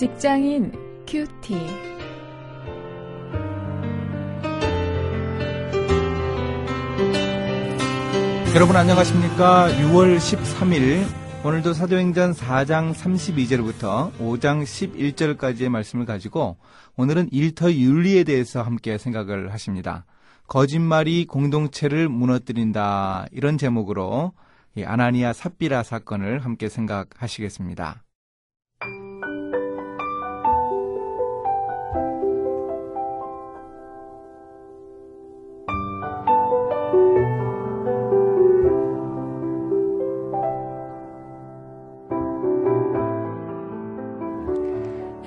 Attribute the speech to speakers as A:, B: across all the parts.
A: 직장인 큐티.
B: 여러분 안녕하십니까? 6월 13일 오늘도 사도행전 4장 32절부터 5장 11절까지의 말씀을 가지고 오늘은 일터 윤리에 대해서 함께 생각을 하십니다. 거짓말이 공동체를 무너뜨린다 이런 제목으로 아나니아 삽비라 사건을 함께 생각하시겠습니다.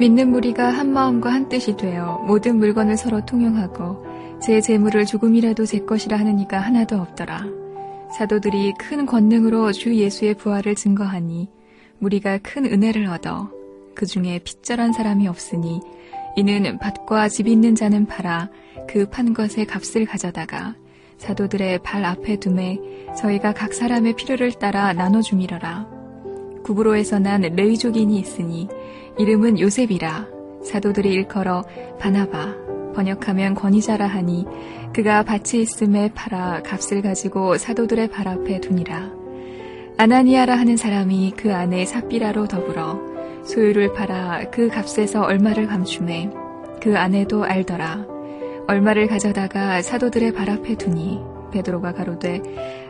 A: 믿는 무리가 한 마음과 한 뜻이 되어 모든 물건을 서로 통용하고 제 재물을 조금이라도 제 것이라 하는 이가 하나도 없더라. 사도들이 큰 권능으로 주 예수의 부활을 증거하니 무리가 큰 은혜를 얻어 그 중에 핏절한 사람이 없으니 이는 밭과 집 있는 자는 팔아 그 판 것의 값을 가져다가 사도들의 발 앞에 두매 저희가 각 사람의 필요를 따라 나눠주미러라. 구브로에서 난 레위족인이 있으니 이름은 요셉이라. 사도들이 일컬어 바나바 번역하면 권위자라 하니 그가 밭이 있음에 팔아 값을 가지고 사도들의 발 앞에 두니라. 아나니아라 하는 사람이 그 안에 삽비라로 더불어 소유를 팔아 그 값에서 얼마를 감춤해 그 아내도 알더라. 얼마를 가져다가 사도들의 발 앞에 두니 베드로가 가로되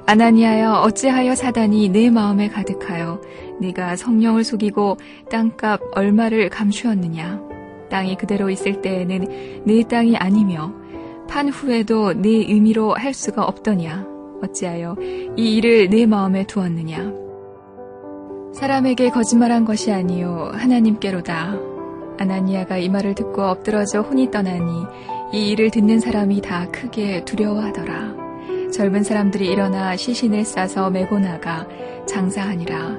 A: 아나니아여 어찌하여 사단이 내 마음에 가득하여 네가 성령을 속이고 땅값 얼마를 감추었느냐? 땅이 그대로 있을 때에는 네 땅이 아니며 판 후에도 네 의미로 할 수가 없더냐? 어찌하여 이 일을 내 마음에 두었느냐? 사람에게 거짓말한 것이 아니요 하나님께로다. 아나니아가 이 말을 듣고 엎드러져 혼이 떠나니 이 일을 듣는 사람이 다 크게 두려워하더라. 젊은 사람들이 일어나 시신을 싸서 메고 나가 장사하니라.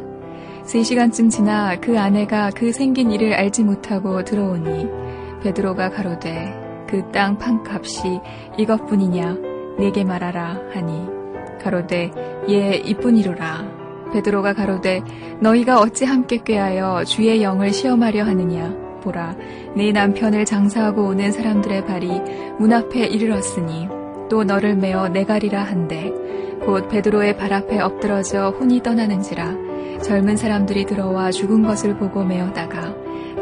A: 세 시간쯤 지나 그 아내가 그 생긴 일을 알지 못하고 들어오니 베드로가 가로되 그 땅 판값이 이것뿐이냐 내게 말하라 하니 가로되 예 이뿐이로라. 베드로가 가로되 너희가 어찌 함께 꾀하여 주의 영을 시험하려 하느냐 보라 네 남편을 장사하고 오는 사람들의 발이 문 앞에 이르렀으니 또 너를 메어 내가리라 한데 곧 베드로의 발 앞에 엎드러져 혼이 떠나는지라 젊은 사람들이 들어와 죽은 것을 보고 메어다가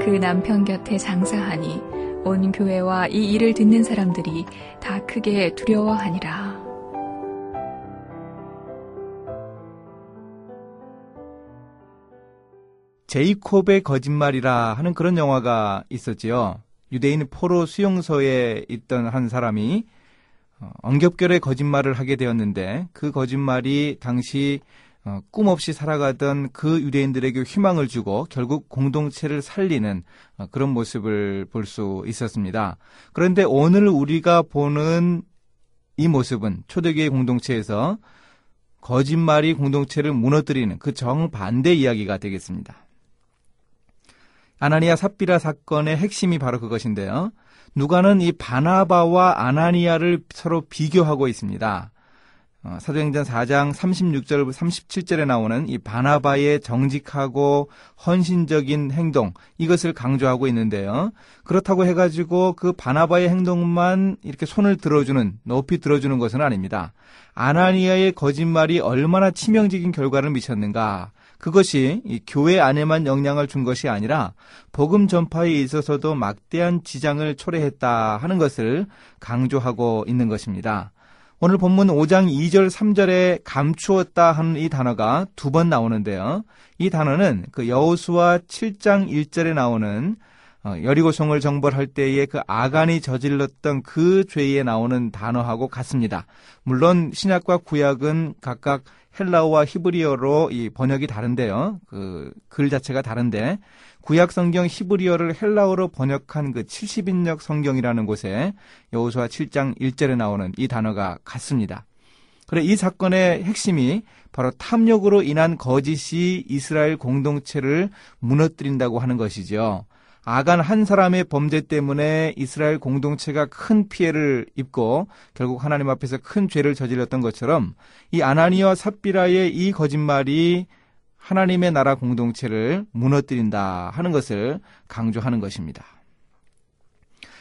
A: 그 남편 곁에 장사하니 온 교회와 이 일을 듣는 사람들이 다 크게 두려워하니라.
B: 제이콥의 거짓말이라 하는 그런 영화가 있었지요. 유대인 포로 수용소에 있던 한 사람이 어, 엉겹결에 거짓말을 하게 되었는데 그 거짓말이 당시 어, 꿈 없이 살아가던 그 유대인들에게 희망을 주고 결국 공동체를 살리는 어, 그런 모습을 볼 수 있었습니다. 그런데 오늘 우리가 보는 이 모습은 초대교회 공동체에서 거짓말이 공동체를 무너뜨리는 그 정반대 이야기가 되겠습니다. 아나니아 삽비라 사건의 핵심이 바로 그것인데요. 누가는 이 바나바와 아나니아를 서로 비교하고 있습니다. 어, 사도행전 4장 36절 37절에 나오는 이 바나바의 정직하고 헌신적인 행동 이것을 강조하고 있는데요. 그렇다고 해가지고 그 바나바의 행동만 이렇게 손을 들어주는 높이 들어주는 것은 아닙니다. 아나니아의 거짓말이 얼마나 치명적인 결과를 미쳤는가 그것이 교회 안에만 영향을 준 것이 아니라 복음 전파에 있어서도 막대한 지장을 초래했다 하는 것을 강조하고 있는 것입니다. 오늘 본문 5장 2절 3절에 감추었다 하는 이 단어가 두 번 나오는데요. 이 단어는 그 여호수아 7장 1절에 나오는 어, 여리고성을 정벌할 때에 그 아간이 저질렀던 그 죄에 나오는 단어하고 같습니다. 물론 신약과 구약은 각각 헬라어와 히브리어로 이 번역이 다른데요. 그 글 자체가 다른데 구약 성경 히브리어를 헬라어로 번역한 그 70인역 성경이라는 곳에 여호수아 7장 1절에 나오는 이 단어가 같습니다. 그래 이 사건의 핵심이 바로 탐욕으로 인한 거짓이 이스라엘 공동체를 무너뜨린다고 하는 것이죠. 아간 한 사람의 범죄 때문에 이스라엘 공동체가 큰 피해를 입고 결국 하나님 앞에서 큰 죄를 저질렀던 것처럼 이 아나니와 삽비라의 이 거짓말이 하나님의 나라 공동체를 무너뜨린다 하는 것을 강조하는 것입니다.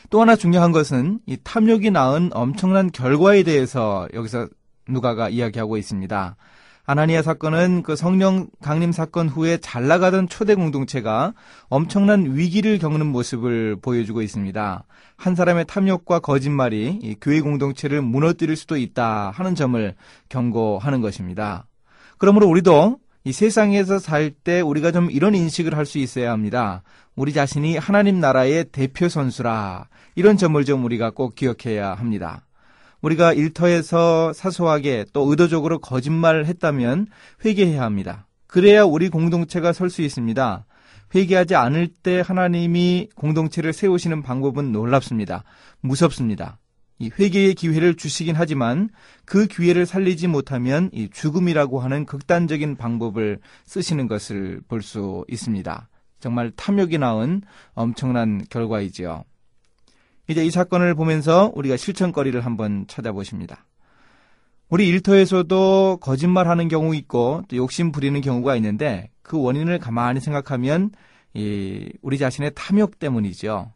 B: 또 하나 중요한 것은 이 탐욕이 낳은 엄청난 결과에 대해서 여기서 누가가 이야기하고 있습니다. 아나니아 사건은 그 성령 강림 사건 후에 잘 나가던 초대 공동체가 엄청난 위기를 겪는 모습을 보여주고 있습니다. 한 사람의 탐욕과 거짓말이 교회 공동체를 무너뜨릴 수도 있다 하는 점을 경고하는 것입니다. 그러므로 우리도 이 세상에서 살 때 우리가 좀 이런 인식을 할 수 있어야 합니다. 우리 자신이 하나님 나라의 대표 선수라 이런 점을 좀 우리가 꼭 기억해야 합니다. 우리가 일터에서 사소하게 또 의도적으로 거짓말을 했다면 회개해야 합니다. 그래야 우리 공동체가 설 수 있습니다. 회개하지 않을 때 하나님이 공동체를 세우시는 방법은 놀랍습니다. 무섭습니다. 이 회개의 기회를 주시긴 하지만 그 기회를 살리지 못하면 이 죽음이라고 하는 극단적인 방법을 쓰시는 것을 볼 수 있습니다. 정말 탐욕이 낳은 엄청난 결과이지요. 이제 이 사건을 보면서 우리가 실천거리를 한번 찾아보십니다. 우리 일터에서도 거짓말하는 경우 있고 또 욕심 부리는 경우가 있는데 그 원인을 가만히 생각하면 이 우리 자신의 탐욕 때문이죠.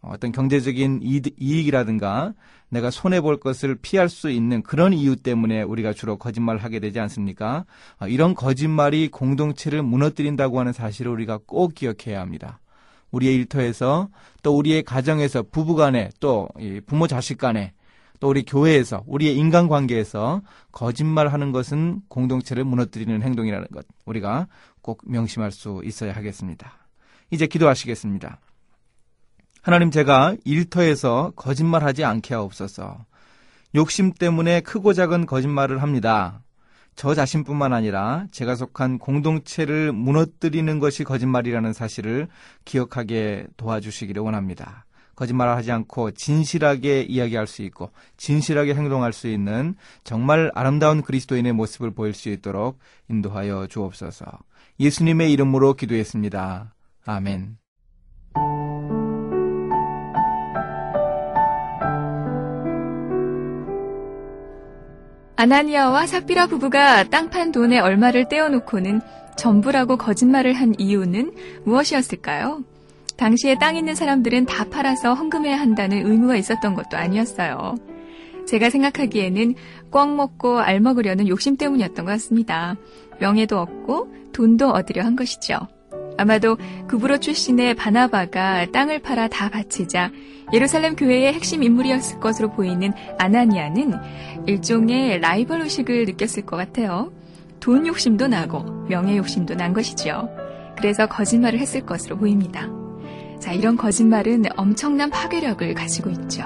B: 어떤 경제적인 이익이라든가 내가 손해 볼 것을 피할 수 있는 그런 이유 때문에 우리가 주로 거짓말을 하게 되지 않습니까? 이런 거짓말이 공동체를 무너뜨린다고 하는 사실을 우리가 꼭 기억해야 합니다. 우리의 일터에서 또 우리의 가정에서 부부간에 또 부모 자식 간에 또 우리 교회에서 우리의 인간관계에서 거짓말하는 것은 공동체를 무너뜨리는 행동이라는 것 우리가 꼭 명심할 수 있어야 하겠습니다. 이제 기도하시겠습니다. 하나님 제가 일터에서 거짓말하지 않게 하옵소서. 욕심 때문에 크고 작은 거짓말을 합니다. 저 자신뿐만 아니라 제가 속한 공동체를 무너뜨리는 것이 거짓말이라는 사실을 기억하게 도와주시기를 원합니다. 거짓말을 하지 않고 진실하게 이야기할 수 있고 진실하게 행동할 수 있는 정말 아름다운 그리스도인의 모습을 보일 수 있도록 인도하여 주옵소서. 예수님의 이름으로 기도했습니다. 아멘.
A: 아나니아와 삽비라 부부가 땅판 돈에 얼마를 떼어놓고는 전부라고 거짓말을 한 이유는 무엇이었을까요? 당시에 땅 있는 사람들은 다 팔아서 헌금해야 한다는 의무가 있었던 것도 아니었어요. 제가 생각하기에는 꽉 먹고 알 먹으려는 욕심 때문이었던 것 같습니다. 명예도 얻고 돈도 얻으려 한 것이죠. 아마도 구브로 출신의 바나바가 땅을 팔아 다 바치자 예루살렘 교회의 핵심 인물이었을 것으로 보이는 아나니아는 일종의 라이벌 의식을 느꼈을 것 같아요. 돈 욕심도 나고 명예 욕심도 난 것이죠. 그래서 거짓말을 했을 것으로 보입니다. 자, 이런 거짓말은 엄청난 파괴력을 가지고 있죠.